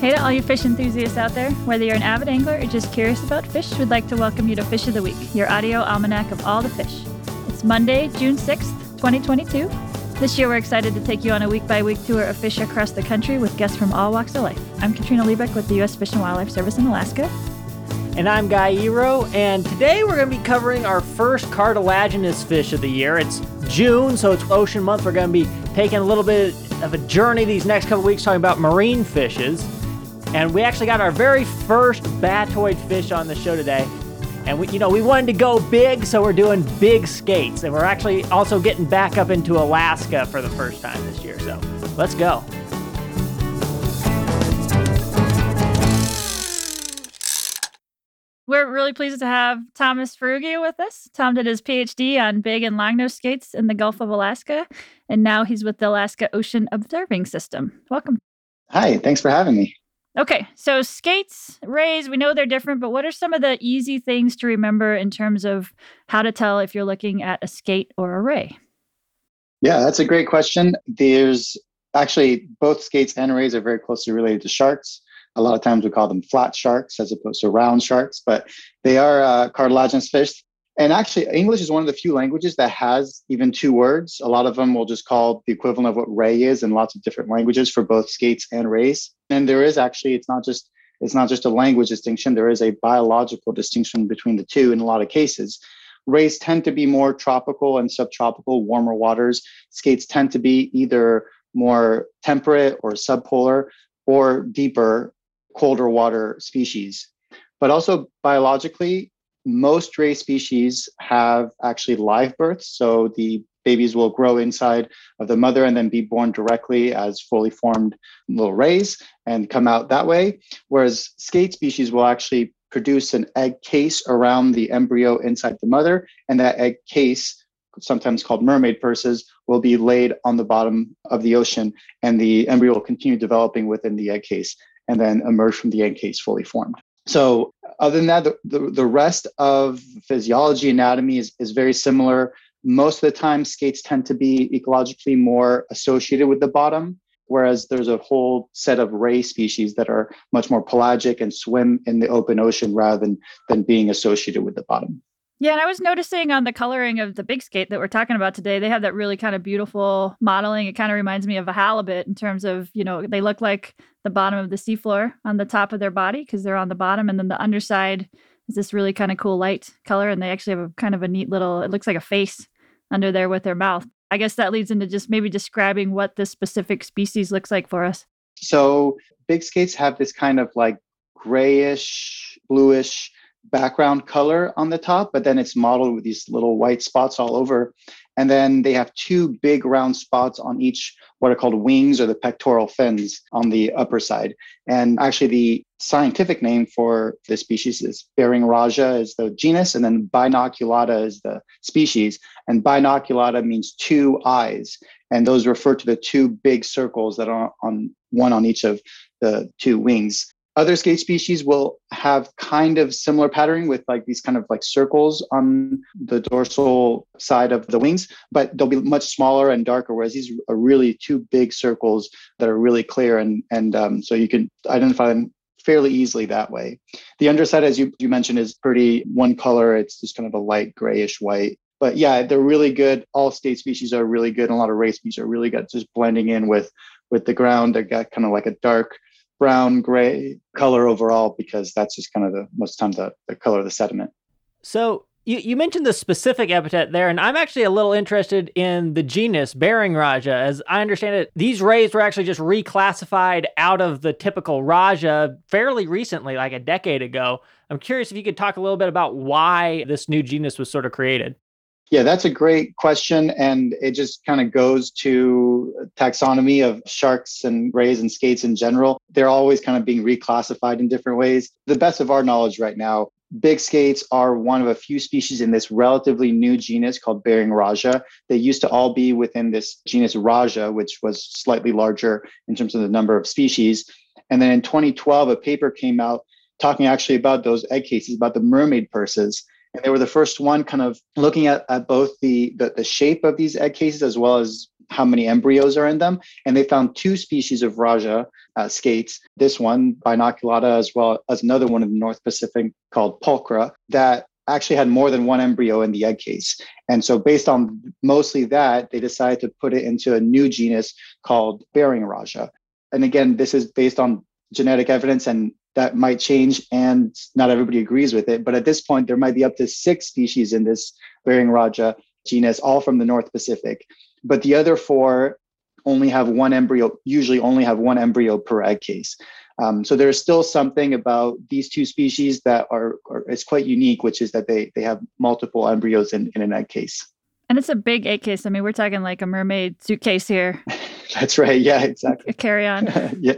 Hey to all you fish enthusiasts out there. Whether you're an avid angler or just curious about fish, we'd like to welcome you to Fish of the Week, your audio almanac of all the fish. It's Monday, June 6th, 2022. This year, we're excited to take you on a week by week tour of fish across the country with guests from all walks of life. I'm Katrina Liebich with the U.S. Fish and Wildlife Service in Alaska. And I'm Guy Eroh, and today we're going to be covering our first cartilaginous fish of the year. It's June, so it's Ocean Month. We're going to be taking a little bit of a journey these next couple weeks talking about marine fishes. And we actually got our very first batoid fish on the show today. And we, you know, we wanted to go big, so we're doing big skates. And we're actually also getting back up into Alaska for the first time this year. So let's go. We're really pleased to have Thomas Farrugia with us. Tom did his PhD on big and longnose skates in the Gulf of Alaska, and now he's with the Alaska Ocean Observing System. Welcome. Hi, thanks for having me. Okay, so skates, rays, we know they're different, but what are some of the easy things to remember in terms of how to tell if you're looking at a skate or a ray? Yeah, that's a great question. There's actually both skates and rays are very closely related to sharks. A lot of times we call them flat sharks as opposed to round sharks, but they are uh, cartilaginous fish. And actually, English is one of the few languages that has even two words. A lot of them will just call the equivalent of what ray is in lots of different languages for both skates and rays. And there is actually, it's not just it's not just a language distinction. There is a biological distinction between the two in a lot of cases. Rays tend to be more tropical and subtropical, warmer waters. Skates tend to be either more temperate or subpolar or deeper, colder water species. But also biologically, most ray species have actually live births. So the babies will grow inside of the mother and then be born directly as fully formed little rays and come out that way. Whereas skate species will actually produce an egg case around the embryo inside the mother, and that egg case, sometimes called mermaid purses, will be laid on the bottom of the ocean, and the embryo will continue developing within the egg case and then emerge from the egg case fully formed. So other than that, the, the, the, rest of physiology, anatomy is, is very similar. Most of the time, skates tend to be ecologically more associated with the bottom, whereas there's a whole set of ray species that are much more pelagic and swim in the open ocean rather than, than being associated with the bottom. Yeah, and I was noticing on the coloring of the big skate that we're talking about today, they have that really kind of beautiful mottling. It kind of reminds me of a halibut in terms of, you know, they look like the bottom of the seafloor on the top of their body because they're on the bottom. And then the underside is this really kind of cool light color. And they actually have a kind of a neat little, it looks like a face under there with their mouth. I guess that leads into just maybe describing what this specific species looks like for us. So big skates have this kind of like grayish, bluish background color on the top, but then it's mottled with these little white spots all over. And then they have two big round spots on each what are called wings or the pectoral fins on the upper side. And actually, the scientific name for this species is Beringraja is the genus, and then Binoculata is the species. And Binoculata means two eyes, and those refer to the two big circles that are on one on each of the two wings. Other skate species will have kind of similar patterning with like these kind of like circles on the dorsal side of the wings, but they'll be much smaller and darker. Whereas these are really two big circles that are really clear, and and um, so you can identify them fairly easily that way. The underside, as you, you mentioned, is pretty one color. It's just kind of a light grayish white. But yeah, they're really good. All skate species are really good. And a lot of race species are really good, just blending in with with the ground. They got kind of like a dark brown gray color overall because that's just kind of the most time the, the color of the sediment. So you, you mentioned the specific epithet there, and I'm actually a little interested in the genus Beringraja. As I understand it, these rays were actually just reclassified out of the typical Raja fairly recently, like a decade ago. I'm curious if you could talk a little bit about why this new genus was sort of created. Yeah, that's a great question. And it just kind of goes to taxonomy of sharks and rays and skates in general. They're always kind of being reclassified in different ways. The best of our knowledge right now, big skates are one of a few species in this relatively new genus called Beringraja. They used to all be within this genus Raja, which was slightly larger in terms of the number of species. And then in 2012, a paper came out talking actually about those egg cases, about the mermaid purses and they were the first one kind of looking at, at both the, the, the shape of these egg cases as well as how many embryos are in them. And they found two species of Raja uh, skates, this one, binoculata, as well as another one in the North Pacific called pulchra, that actually had more than one embryo in the egg case. And so, based on mostly that, they decided to put it into a new genus called Beringraja. And again, this is based on genetic evidence and that might change and not everybody agrees with it. But at this point, there might be up to six species in this Beringraja genus, all from the North Pacific. But the other four only have one embryo, usually only have one embryo per egg case. Um, so there's still something about these two species that are, are is quite unique, which is that they they have multiple embryos in, in an egg case. And it's a big egg case. I mean, we're talking like a mermaid suitcase here. That's right. Yeah, exactly. A carry on. yeah.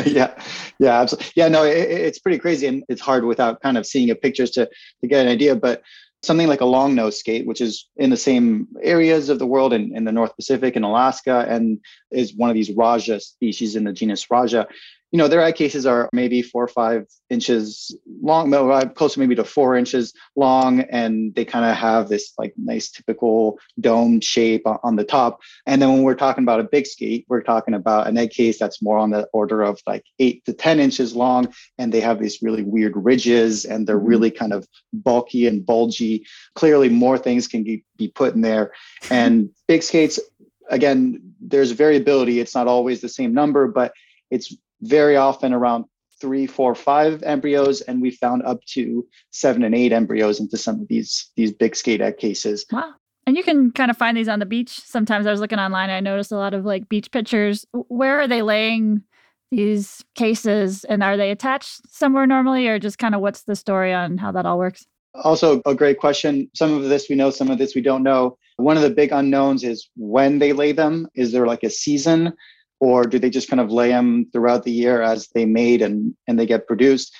yeah, yeah, absolutely. Yeah, no, it, it's pretty crazy, and it's hard without kind of seeing a pictures to to get an idea. But something like a long nose skate, which is in the same areas of the world in, in the North Pacific and Alaska, and is one of these Raja species in the genus Raja you know, their egg cases are maybe four or five inches long, close to maybe to four inches long, and they kind of have this like nice typical dome shape on the top. And then when we're talking about a big skate, we're talking about an egg case that's more on the order of like eight to 10 inches long, and they have these really weird ridges, and they're mm-hmm. really kind of bulky and bulgy. Clearly, more things can be, be put in there. And big skates, again, there's variability. It's not always the same number, but it's very often around three, four, five embryos, and we found up to seven and eight embryos into some of these these big skate egg cases. Wow. And you can kind of find these on the beach. Sometimes I was looking online, I noticed a lot of like beach pictures. Where are they laying these cases and are they attached somewhere normally or just kind of what's the story on how that all works? Also, a great question. Some of this we know, some of this we don't know. One of the big unknowns is when they lay them. Is there like a season? Or do they just kind of lay them throughout the year as they made and, and they get produced?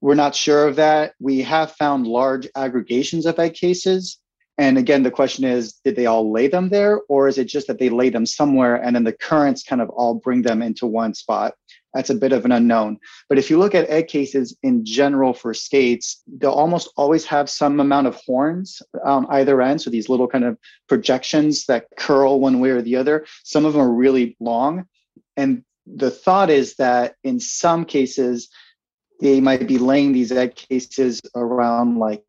We're not sure of that. We have found large aggregations of egg cases. And again, the question is, did they all lay them there, or is it just that they lay them somewhere and then the currents kind of all bring them into one spot? That's a bit of an unknown. But if you look at egg cases in general for skates, they'll almost always have some amount of horns on either end. So these little kind of projections that curl one way or the other. Some of them are really long. And the thought is that in some cases, they might be laying these egg cases around like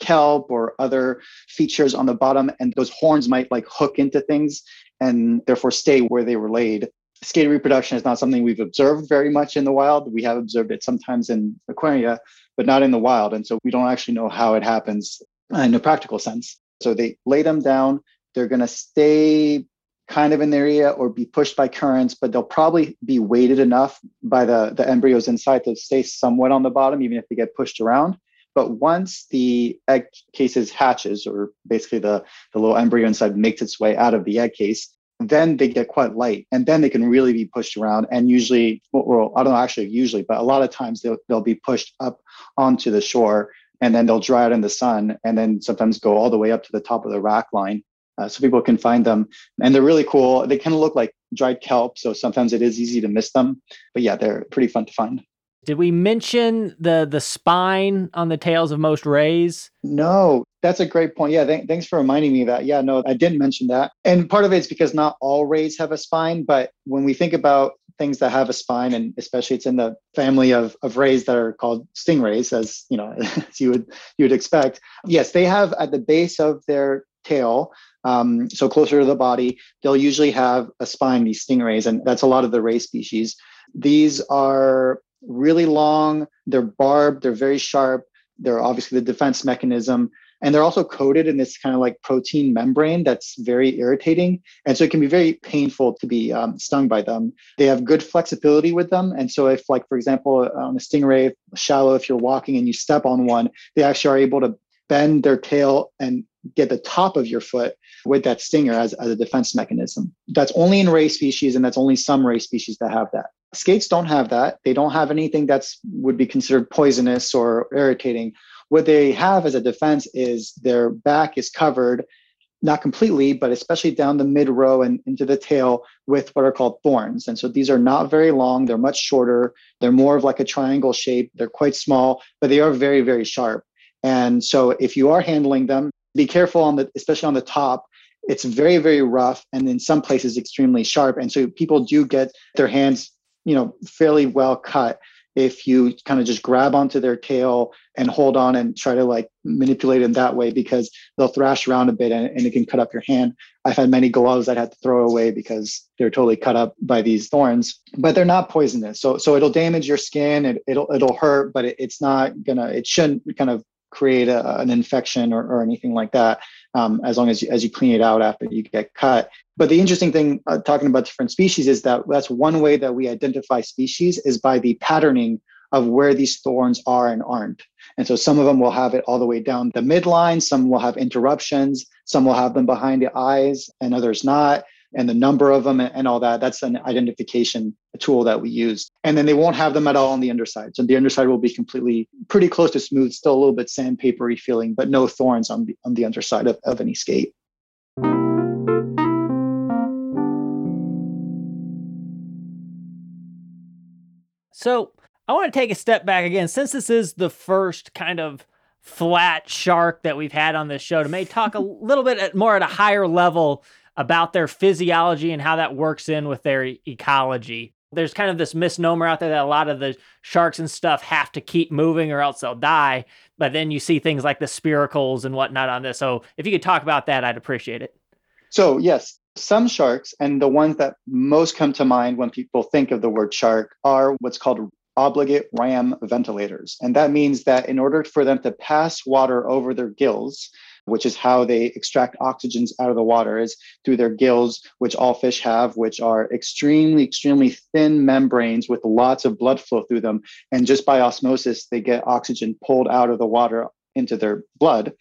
kelp or other features on the bottom, and those horns might like hook into things and therefore stay where they were laid skate reproduction is not something we've observed very much in the wild. We have observed it sometimes in aquaria, but not in the wild. And so we don't actually know how it happens in a practical sense. So they lay them down, they're going to stay kind of in the area or be pushed by currents, but they'll probably be weighted enough by the, the embryos inside to stay somewhat on the bottom, even if they get pushed around. But once the egg cases hatches, or basically the, the little embryo inside makes its way out of the egg case, then they get quite light and then they can really be pushed around and usually well i don't know actually usually but a lot of times they'll, they'll be pushed up onto the shore and then they'll dry out in the sun and then sometimes go all the way up to the top of the wrack line uh, so people can find them and they're really cool. They kind of look like dried kelp so sometimes it is easy to miss them but yeah they're pretty fun to find did we mention the the spine on the tails of most rays? No, that's a great point. Yeah, th- thanks for reminding me of that. Yeah, no, I didn't mention that. And part of it's because not all rays have a spine, but when we think about things that have a spine, and especially it's in the family of, of rays that are called stingrays, as you know, as you would you would expect. Yes, they have at the base of their tail um, so closer to the body, they'll usually have a spine, these stingrays, and that's a lot of the ray species. These are really long, they're barbed, they're very sharp, they're obviously the defense mechanism. And they're also coated in this kind of like protein membrane that's very irritating. And so it can be very painful to be um, stung by them. They have good flexibility with them. And so, if, like, for example, on a stingray, shallow, if you're walking and you step on one, they actually are able to bend their tail and get the top of your foot with that stinger as, as a defense mechanism. That's only in ray species, and that's only some ray species that have that. Skates don't have that. They don't have anything that's would be considered poisonous or irritating. What they have as a defense is their back is covered, not completely, but especially down the mid row and into the tail with what are called thorns. And so these are not very long. They're much shorter. They're more of like a triangle shape. They're quite small, but they are very, very sharp. And so if you are handling them, be careful on the, especially on the top, it's very very rough and in some places extremely sharp and so people do get their hands you know fairly well cut if you kind of just grab onto their tail and hold on and try to like manipulate them that way because they'll thrash around a bit and, and, it can cut up your hand. I've had many gloves I had to throw away because they're totally cut up by these thorns, but they're not poisonous. So so it'll damage your skin. It, it'll it'll hurt, but it, it's not gonna. It shouldn't kind of create a, an infection or, or anything like that um, as long as you, as you clean it out after you get cut. But the interesting thing uh, talking about different species is that that's one way that we identify species is by the patterning of where these thorns are and aren't. And so some of them will have it all the way down the midline, some will have interruptions, some will have them behind the eyes, and others not and the number of them and all that. That's an identification tool that we use. And then they won't have them at all on the underside. So the underside will be completely pretty close to smooth, still a little bit sandpapery feeling, but no thorns on the on the underside of, of any skate. So I want to take a step back again, since this is the first kind of flat shark that we've had on this show, to maybe talk a little bit at, more at a higher level about their physiology and how that works in with their ecology. There's kind of this misnomer out there that a lot of the sharks and stuff have to keep moving or else they'll die. But then you see things like the spiracles and whatnot on this. So if you could talk about that, I'd appreciate it. So, yes, some sharks, and the ones that most come to mind when people think of the word shark, are what's called obligate ram ventilators. And that means that in order for them to pass water over their gills, which is how they extract oxygens out of the water is through their gills, which all fish have, which are extremely, extremely thin membranes with lots of blood flow through them. And just by osmosis, they get oxygen pulled out of the water into their blood.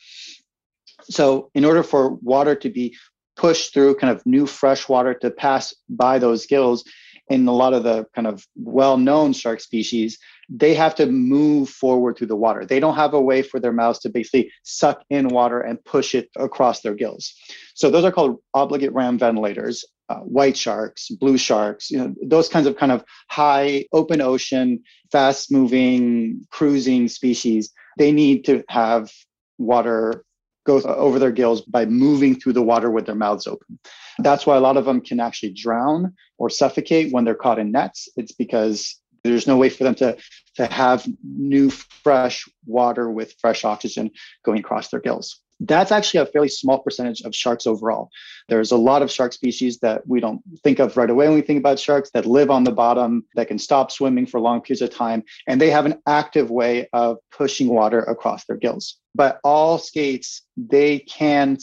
So, in order for water to be pushed through kind of new fresh water to pass by those gills, in a lot of the kind of well-known shark species, they have to move forward through the water. They don't have a way for their mouths to basically suck in water and push it across their gills. So those are called obligate ram ventilators. Uh, white sharks, blue sharks, you know, those kinds of kind of high open ocean, fast moving, cruising species, they need to have water go uh, over their gills by moving through the water with their mouths open. That's why a lot of them can actually drown or suffocate when they're caught in nets. It's because there's no way for them to, to have new, fresh water with fresh oxygen going across their gills. That's actually a fairly small percentage of sharks overall. There's a lot of shark species that we don't think of right away when we think about sharks that live on the bottom, that can stop swimming for long periods of time, and they have an active way of pushing water across their gills. But all skates, they can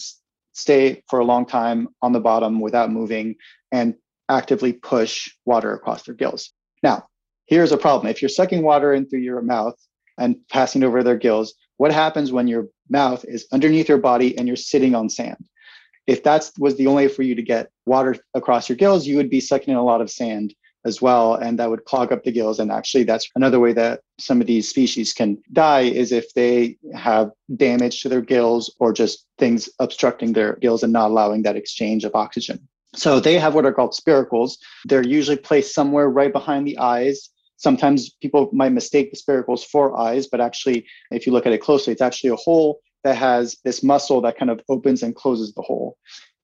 stay for a long time on the bottom without moving and actively push water across their gills. Now, Here's a problem. If you're sucking water in through your mouth and passing over their gills, what happens when your mouth is underneath your body and you're sitting on sand? If that was the only way for you to get water across your gills, you would be sucking in a lot of sand as well, and that would clog up the gills. And actually, that's another way that some of these species can die is if they have damage to their gills or just things obstructing their gills and not allowing that exchange of oxygen. So they have what are called spiracles. They're usually placed somewhere right behind the eyes. Sometimes people might mistake the spiracles for eyes, but actually, if you look at it closely, it's actually a hole that has this muscle that kind of opens and closes the hole.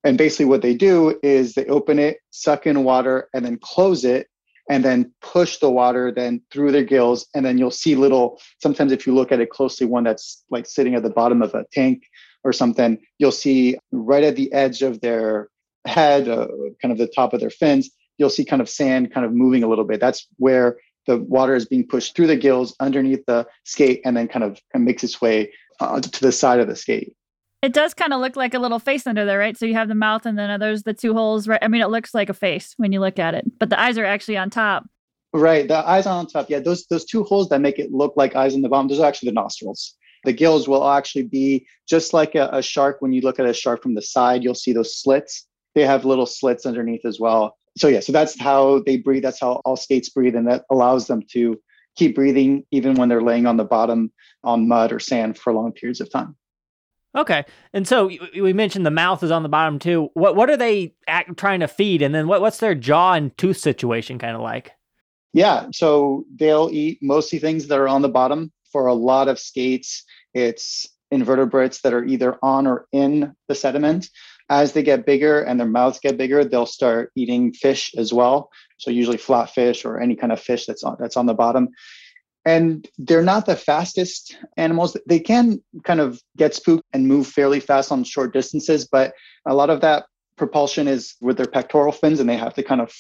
And basically, what they do is they open it, suck in water, and then close it, and then push the water then through their gills. And then you'll see little, sometimes if you look at it closely, one that's like sitting at the bottom of a tank or something, you'll see right at the edge of their head, uh, kind of the top of their fins, you'll see kind of sand kind of moving a little bit. That's where the water is being pushed through the gills underneath the skate and then kind of, kind of makes its way uh, to the side of the skate. It does kind of look like a little face under there, right? So you have the mouth and then there's the two holes, right? I mean, it looks like a face when you look at it, but the eyes are actually on top. Right, the eyes on top. Yeah, those those two holes that make it look like eyes on the bottom. Those are actually the nostrils. The gills will actually be just like a, a shark. When you look at a shark from the side, you'll see those slits they have little slits underneath as well. So yeah, so that's how they breathe. That's how all skates breathe, and that allows them to keep breathing even when they're laying on the bottom on mud or sand for long periods of time. Okay, and so we mentioned the mouth is on the bottom too. What what are they act, trying to feed, and then what what's their jaw and tooth situation kind of like? Yeah, so they'll eat mostly things that are on the bottom. For a lot of skates, it's invertebrates that are either on or in the sediment. As they get bigger and their mouths get bigger, they'll start eating fish as well. So usually flat fish or any kind of fish that's on that's on the bottom. And they're not the fastest animals. They can kind of get spooked and move fairly fast on short distances, but a lot of that propulsion is with their pectoral fins and they have to kind of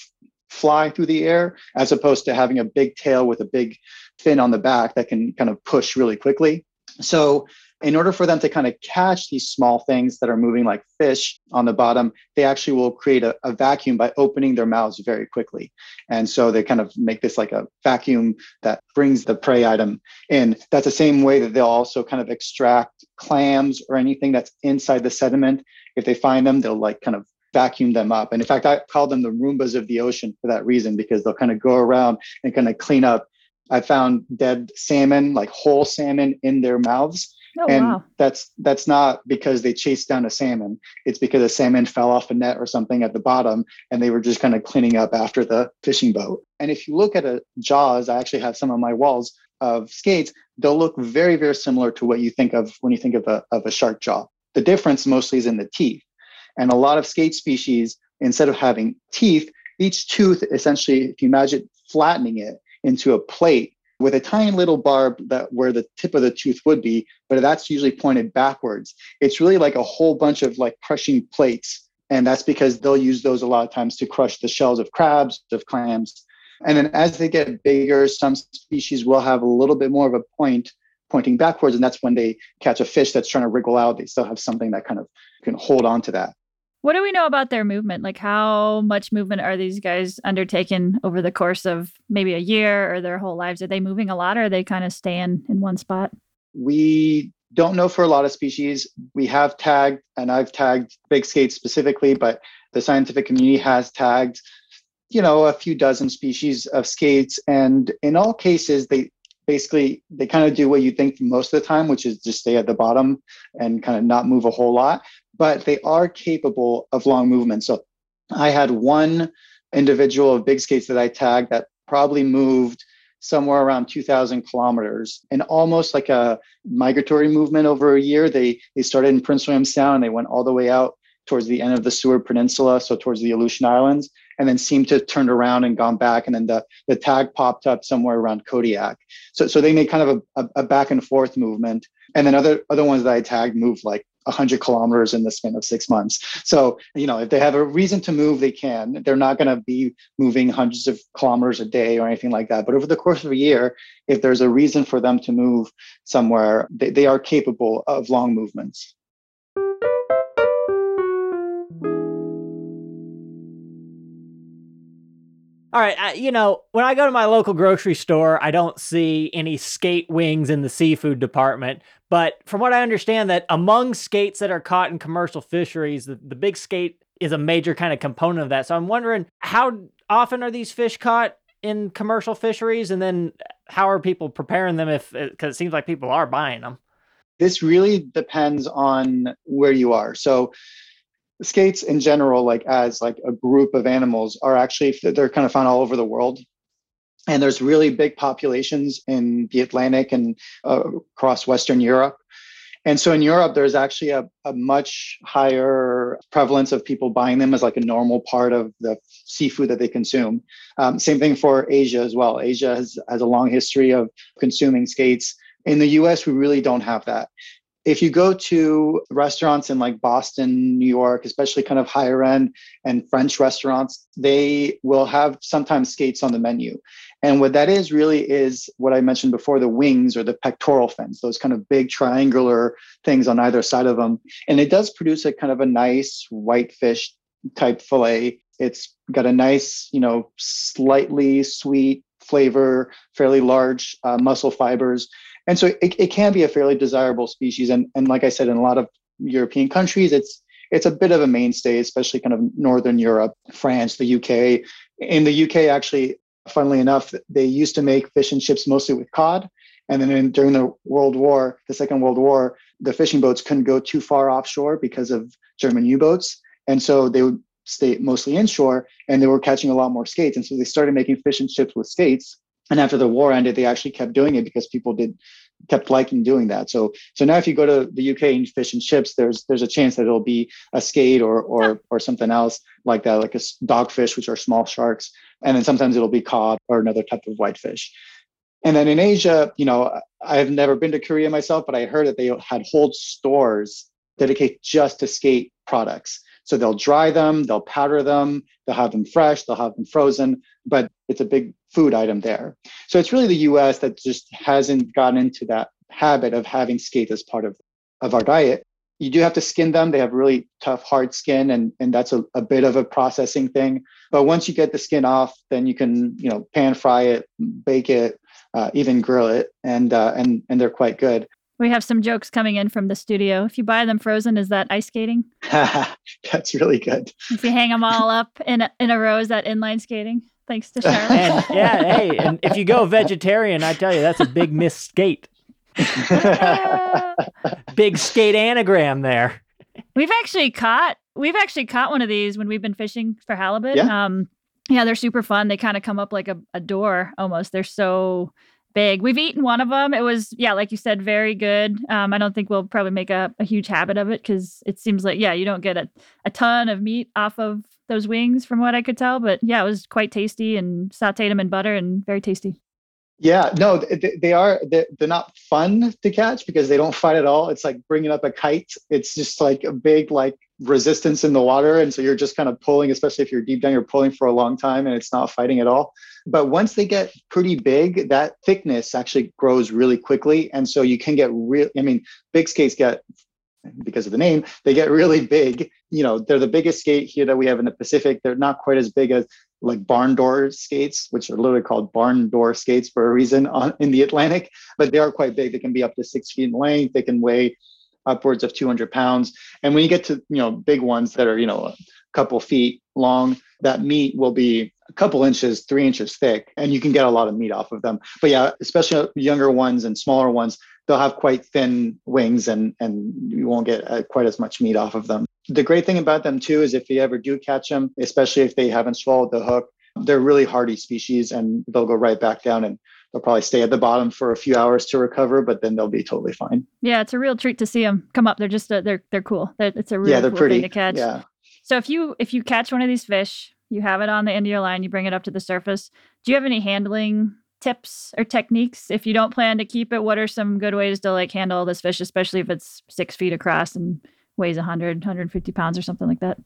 fly through the air as opposed to having a big tail with a big fin on the back that can kind of push really quickly. So in order for them to kind of catch these small things that are moving like fish on the bottom, they actually will create a, a, vacuum by opening their mouths very quickly. And so they kind of make this like a vacuum that brings the prey item in. That's the same way that they'll also kind of extract clams or anything that's inside the sediment. If they find them, they'll like kind of vacuum them up. And in fact, I call them the Roombas of the ocean for that reason, because they'll kind of go around and kind of clean up. I found dead salmon, like whole salmon in their mouths. Oh, and wow. that's that's not because they chased down a salmon. It's because a salmon fell off a net or something at the bottom and they were just kind of cleaning up after the fishing boat. And if you look at a jaws, I actually have some on my walls of skates, they'll look very, very similar to what you think of when you think of a, of a shark jaw. The difference mostly is in the teeth. And a lot of skate species, instead of having teeth, each tooth essentially, if you imagine flattening it into a plate with a tiny little barb that where the tip of the tooth would be, but that's usually pointed backwards. It's really like a whole bunch of like crushing plates. And that's because they'll use those a lot of times to crush the shells of crabs, of clams. And then as they get bigger, some species will have a little bit more of a point pointing backwards. And that's when they catch a fish that's trying to wriggle out. They still have something that kind of can hold on to that. What do we know about their movement? Like, how much movement are these guys undertaking over the course of maybe a year or their whole lives? Are they moving a lot or are they kind of staying in one spot? We don't know for a lot of species. We have tagged, and I've tagged big skates specifically, but the scientific community has tagged, you know, a few dozen species of skates. And in all cases, they basically they kind of do what you think most of the time, which is just stay at the bottom and kind of not move a whole lot but they are capable of long movement. So I had one individual of big skates that I tagged that probably moved somewhere around 2000 kilometers and almost like a migratory movement over a year. They, they started in Prince William Sound and they went all the way out towards the end of the Seward Peninsula, so towards the Aleutian Islands, and then seemed to have turned around and gone back. And then the, the tag popped up somewhere around Kodiak. So, so they made kind of a, a, a back and forth movement. And then other, other ones that I tagged moved like 100 kilometers in the span of six months. So, you know, if they have a reason to move, they can. They're not going to be moving hundreds of kilometers a day or anything like that. But over the course of a year, if there's a reason for them to move somewhere, they, they are capable of long movements. All right, I, you know, when I go to my local grocery store, I don't see any skate wings in the seafood department. But from what I understand, that among skates that are caught in commercial fisheries, the, the big skate is a major kind of component of that. So I'm wondering how often are these fish caught in commercial fisheries, and then how are people preparing them? If uh, because it seems like people are buying them. This really depends on where you are. So skates in general like as like a group of animals are actually they're kind of found all over the world and there's really big populations in the atlantic and uh, across western europe. And so in europe there's actually a, a much higher prevalence of people buying them as like a normal part of the seafood that they consume. Um, same thing for asia as well. Asia has, has a long history of consuming skates. In the US, we really don't have that. If you go to restaurants in like Boston, New York, especially kind of higher end and French restaurants, they will have sometimes skates on the menu. And what that is really is what I mentioned before the wings or the pectoral fins, those kind of big triangular things on either side of them. And it does produce a kind of a nice whitefish type fillet. It's got a nice, you know, slightly sweet flavor, fairly large uh, muscle fibers. And so it, it can be a fairly desirable species. And, and like I said, in a lot of European countries, it's it's a bit of a mainstay, especially kind of Northern Europe, France, the UK. In the UK, actually, funnily enough, they used to make fish and chips mostly with cod. And then in, during the World War, the Second World War, the fishing boats couldn't go too far offshore because of German U-boats. And so they would stay mostly inshore and they were catching a lot more skates. And so they started making fish and chips with skates and after the war ended they actually kept doing it because people did kept liking doing that. So so now if you go to the UK and fish and chips, there's there's a chance that it'll be a skate or or or something else like that, like a dogfish, which are small sharks, and then sometimes it'll be cod or another type of whitefish. And then in Asia, you know, I've never been to Korea myself, but I heard that they had whole stores dedicated just to skate products. So they'll dry them, they'll powder them, they'll have them fresh, they'll have them frozen, but it's a big food item there. So it's really the US that just hasn't gotten into that habit of having skate as part of, of our diet. You do have to skin them. They have really tough, hard skin, and, and that's a, a bit of a processing thing. But once you get the skin off, then you can, you know, pan fry it, bake it, uh, even grill it, and uh, and and they're quite good. We have some jokes coming in from the studio. If you buy them frozen, is that ice skating? That's really good. If you hang them all up in a, in a row, is that inline skating? Thanks to Charlotte. and yeah, hey, and if you go vegetarian, I tell you, that's a big miss skate. big skate anagram there. We've actually caught we've actually caught one of these when we've been fishing for halibut. Yeah. Um, yeah, they're super fun. They kind of come up like a, a door almost. They're so big. We've eaten one of them. It was, yeah, like you said, very good. Um, I don't think we'll probably make a, a huge habit of it because it seems like, yeah, you don't get a, a ton of meat off of those wings from what I could tell. But yeah, it was quite tasty and sauteed them in butter and very tasty. Yeah, no, they are. They're not fun to catch because they don't fight at all. It's like bringing up a kite. It's just like a big like resistance in the water, and so you're just kind of pulling. Especially if you're deep down, you're pulling for a long time, and it's not fighting at all. But once they get pretty big, that thickness actually grows really quickly, and so you can get real. I mean, big skates get because of the name, they get really big. You know, they're the biggest skate here that we have in the Pacific. They're not quite as big as like barn door skates, which are literally called barn door skates for a reason on, in the Atlantic, but they are quite big. They can be up to six feet in length. They can weigh upwards of 200 pounds. And when you get to, you know, big ones that are, you know, a couple feet long, that meat will be a couple inches, three inches thick, and you can get a lot of meat off of them. But yeah, especially younger ones and smaller ones, they'll have quite thin wings and, and you won't get uh, quite as much meat off of them. The great thing about them too is if you ever do catch them, especially if they haven't swallowed the hook, they're really hardy species and they'll go right back down and they'll probably stay at the bottom for a few hours to recover, but then they'll be totally fine. Yeah, it's a real treat to see them come up. They're just uh, they're they're cool. They're, it's a really yeah, they're cool pretty thing to catch. Yeah. So if you if you catch one of these fish, you have it on the end of your line, you bring it up to the surface. Do you have any handling tips or techniques if you don't plan to keep it? What are some good ways to like handle this fish, especially if it's six feet across and weighs 100, 150 pounds or something like that?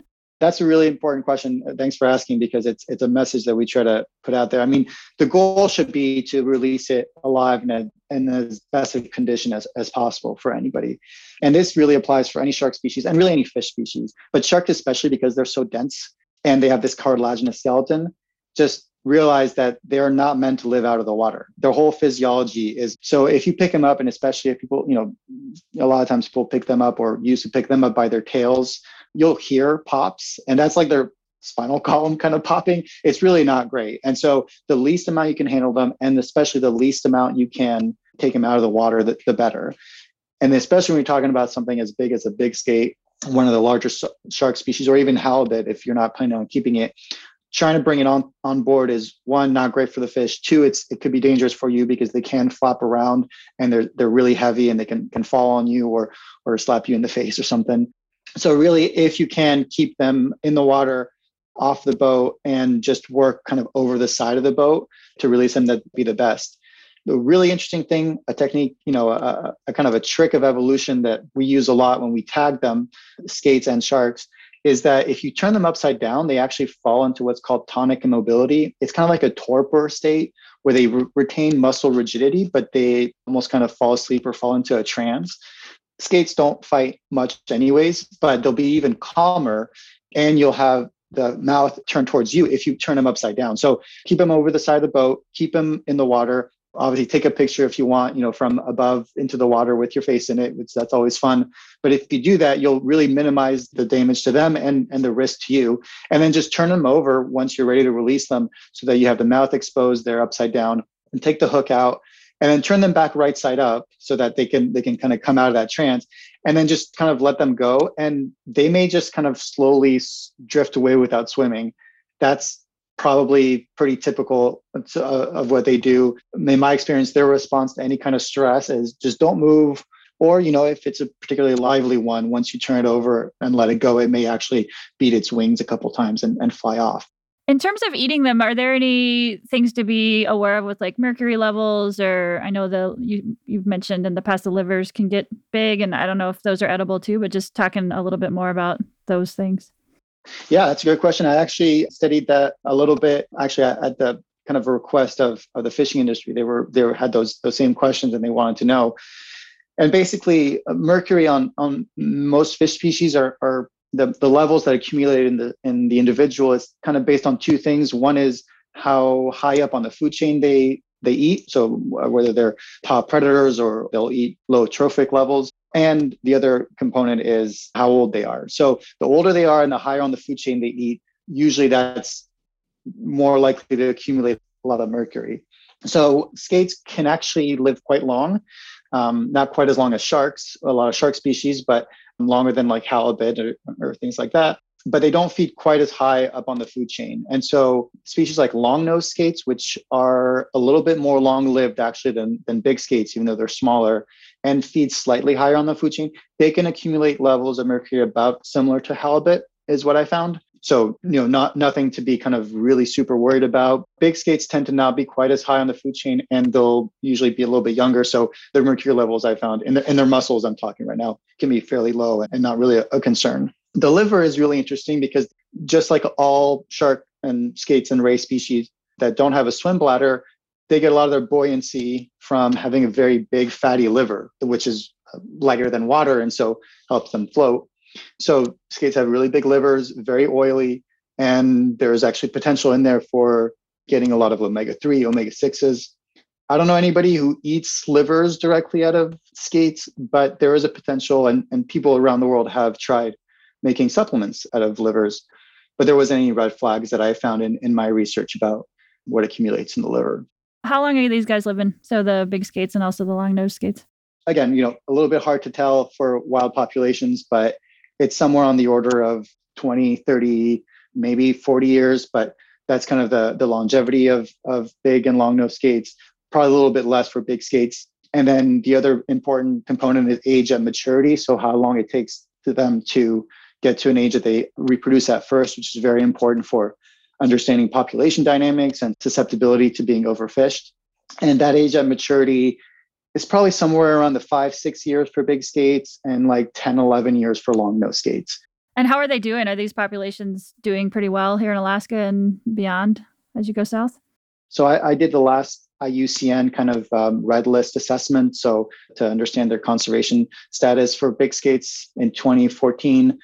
That's a really important question. Uh, thanks for asking because it's it's a message that we try to put out there. I mean, the goal should be to release it alive in, a, in as best of condition as, as possible for anybody. And this really applies for any shark species and really any fish species, but sharks especially because they're so dense and they have this cartilaginous skeleton. Just realize that they're not meant to live out of the water. Their whole physiology is so if you pick them up, and especially if people, you know, a lot of times people pick them up or used to pick them up by their tails, you'll hear pops, and that's like their spinal column kind of popping. It's really not great. And so the least amount you can handle them, and especially the least amount you can take them out of the water, the, the better. And especially when you're talking about something as big as a big skate, one of the larger shark species, or even halibut, if you're not planning on keeping it, trying to bring it on on board is one not great for the fish. Two it's it could be dangerous for you because they can flop around and they're they're really heavy and they can can fall on you or or slap you in the face or something. So really if you can keep them in the water off the boat and just work kind of over the side of the boat to release them that'd be the best. The really interesting thing a technique you know a, a kind of a trick of evolution that we use a lot when we tag them skates and sharks is that if you turn them upside down, they actually fall into what's called tonic immobility. It's kind of like a torpor state where they re- retain muscle rigidity, but they almost kind of fall asleep or fall into a trance. Skates don't fight much, anyways, but they'll be even calmer and you'll have the mouth turned towards you if you turn them upside down. So keep them over the side of the boat, keep them in the water, obviously take a picture if you want you know from above into the water with your face in it which that's always fun. But if you do that you'll really minimize the damage to them and and the risk to you. And then just turn them over once you're ready to release them so that you have the mouth exposed they're upside down and take the hook out. And then turn them back right side up so that they can they can kind of come out of that trance. And then just kind of let them go. And they may just kind of slowly drift away without swimming. That's probably pretty typical uh, of what they do. In my experience, their response to any kind of stress is just don't move. Or, you know, if it's a particularly lively one, once you turn it over and let it go, it may actually beat its wings a couple times and, and fly off. In terms of eating them, are there any things to be aware of with like mercury levels? Or I know the you you've mentioned in the past the livers can get big, and I don't know if those are edible too. But just talking a little bit more about those things. Yeah, that's a good question. I actually studied that a little bit. Actually, at the kind of a request of, of the fishing industry, they were they had those those same questions and they wanted to know. And basically, uh, mercury on on most fish species are are the, the levels that accumulate in the in the individual is kind of based on two things. One is how high up on the food chain they they eat, so whether they're top predators or they'll eat low trophic levels. And the other component is how old they are. So the older they are and the higher on the food chain they eat, usually that's more likely to accumulate a lot of mercury. So skates can actually live quite long, um, not quite as long as sharks, a lot of shark species, but longer than like halibut or, or things like that. But they don't feed quite as high up on the food chain. And so species like long nose skates, which are a little bit more long lived actually than, than big skates, even though they're smaller and feed slightly higher on the food chain, they can accumulate levels of mercury about similar to halibut, is what I found. So, you know, not nothing to be kind of really super worried about. Big skates tend to not be quite as high on the food chain and they'll usually be a little bit younger. So their mercury levels I found in, the, in their muscles, I'm talking right now, can be fairly low and not really a, a concern. The liver is really interesting because just like all shark and skates and ray species that don't have a swim bladder, they get a lot of their buoyancy from having a very big fatty liver, which is lighter than water and so helps them float. So skates have really big livers, very oily, and there's actually potential in there for getting a lot of omega 3, omega 6s. I don't know anybody who eats livers directly out of skates, but there is a potential, and, and people around the world have tried making supplements out of livers. But there wasn't any red flags that I found in, in my research about what accumulates in the liver. How long are these guys living? So the big skates and also the long nose skates? Again, you know, a little bit hard to tell for wild populations, but it's somewhere on the order of 20, 30, maybe 40 years, but that's kind of the, the longevity of, of big and long nose skates, probably a little bit less for big skates. And then the other important component is age at maturity. So how long it takes to them to get to an age that they reproduce at first, which is very important for understanding population dynamics and susceptibility to being overfished. And that age at maturity is probably somewhere around the five, six years for big skates and like 10, 11 years for long nose skates. And how are they doing? Are these populations doing pretty well here in Alaska and beyond as you go south? So I, I did the last IUCN kind of um, red list assessment. So to understand their conservation status for big skates in 2014.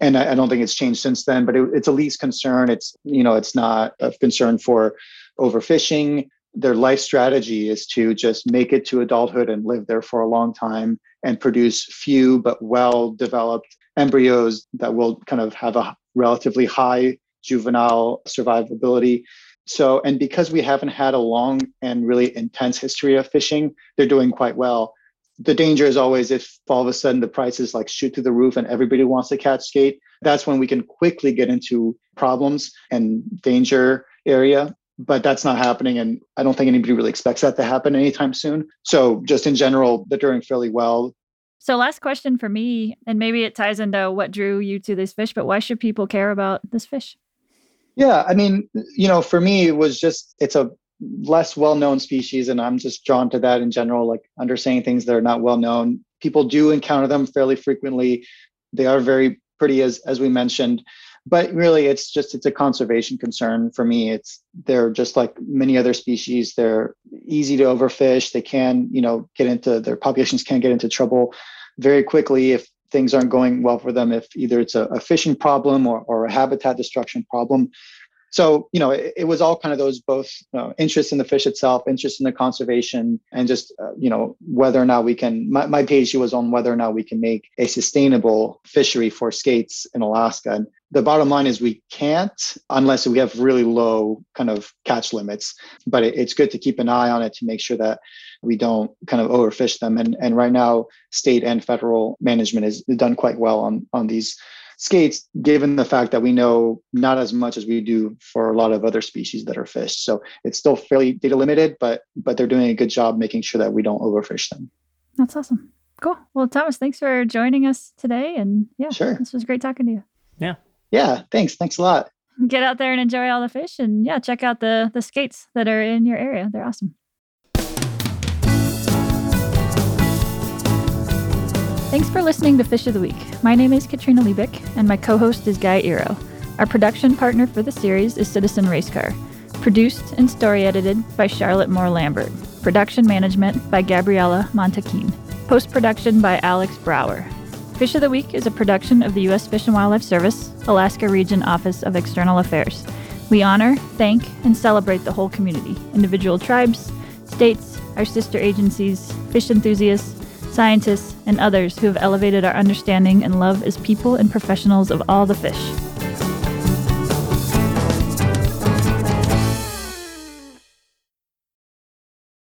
And I, I don't think it's changed since then, but it, it's a least concern. It's, you know, it's not a concern for overfishing their life strategy is to just make it to adulthood and live there for a long time and produce few but well developed embryos that will kind of have a relatively high juvenile survivability. So, and because we haven't had a long and really intense history of fishing, they're doing quite well. The danger is always if all of a sudden the prices like shoot through the roof and everybody wants to catch skate, that's when we can quickly get into problems and danger area but that's not happening. And I don't think anybody really expects that to happen anytime soon. So, just in general, they're doing fairly well. So, last question for me, and maybe it ties into what drew you to this fish, but why should people care about this fish? Yeah, I mean, you know, for me, it was just, it's a less well known species, and I'm just drawn to that in general, like understanding things that are not well known. People do encounter them fairly frequently. They are very pretty, as, as we mentioned but really it's just it's a conservation concern for me it's they're just like many other species they're easy to overfish they can you know get into their populations can get into trouble very quickly if things aren't going well for them if either it's a, a fishing problem or, or a habitat destruction problem so you know it, it, was all kind of those both you know, interest in the fish itself interest in the conservation and just uh, you know whether or not we can my, my page was on whether or not we can make a sustainable fishery for skates in alaska. And the bottom line is we can't unless we have really low kind of catch limits. But it, it's good to keep an eye on it to make sure that we don't kind of overfish them. And and right now state and federal management has done quite well on on these skates, given the fact that we know not as much as we do for a lot of other species that are fished. So it's still fairly data limited, but but they're doing a good job making sure that we don't overfish them. That's awesome. Cool. Well, Thomas, thanks for joining us today. And yeah, sure. this was great talking to you. Yeah. Yeah. Thanks. Thanks a lot. Get out there and enjoy all the fish and yeah, check out the the skates that are in your area. They're awesome. Thanks for listening to Fish of the Week. My name is Katrina Liebich, and my co host is Guy Eroh. Our production partner for the series is Citizen Racecar. Produced and story edited by Charlotte Moore Lambert. Production management by Gabriella Montaquin. Post production by Alex Brower. Fish of the Week is a production of the U.S. Fish and Wildlife Service, Alaska Region Office of External Affairs. We honor, thank, and celebrate the whole community individual tribes, states, our sister agencies, fish enthusiasts, scientists, and others who have elevated our understanding and love as people and professionals of all the fish.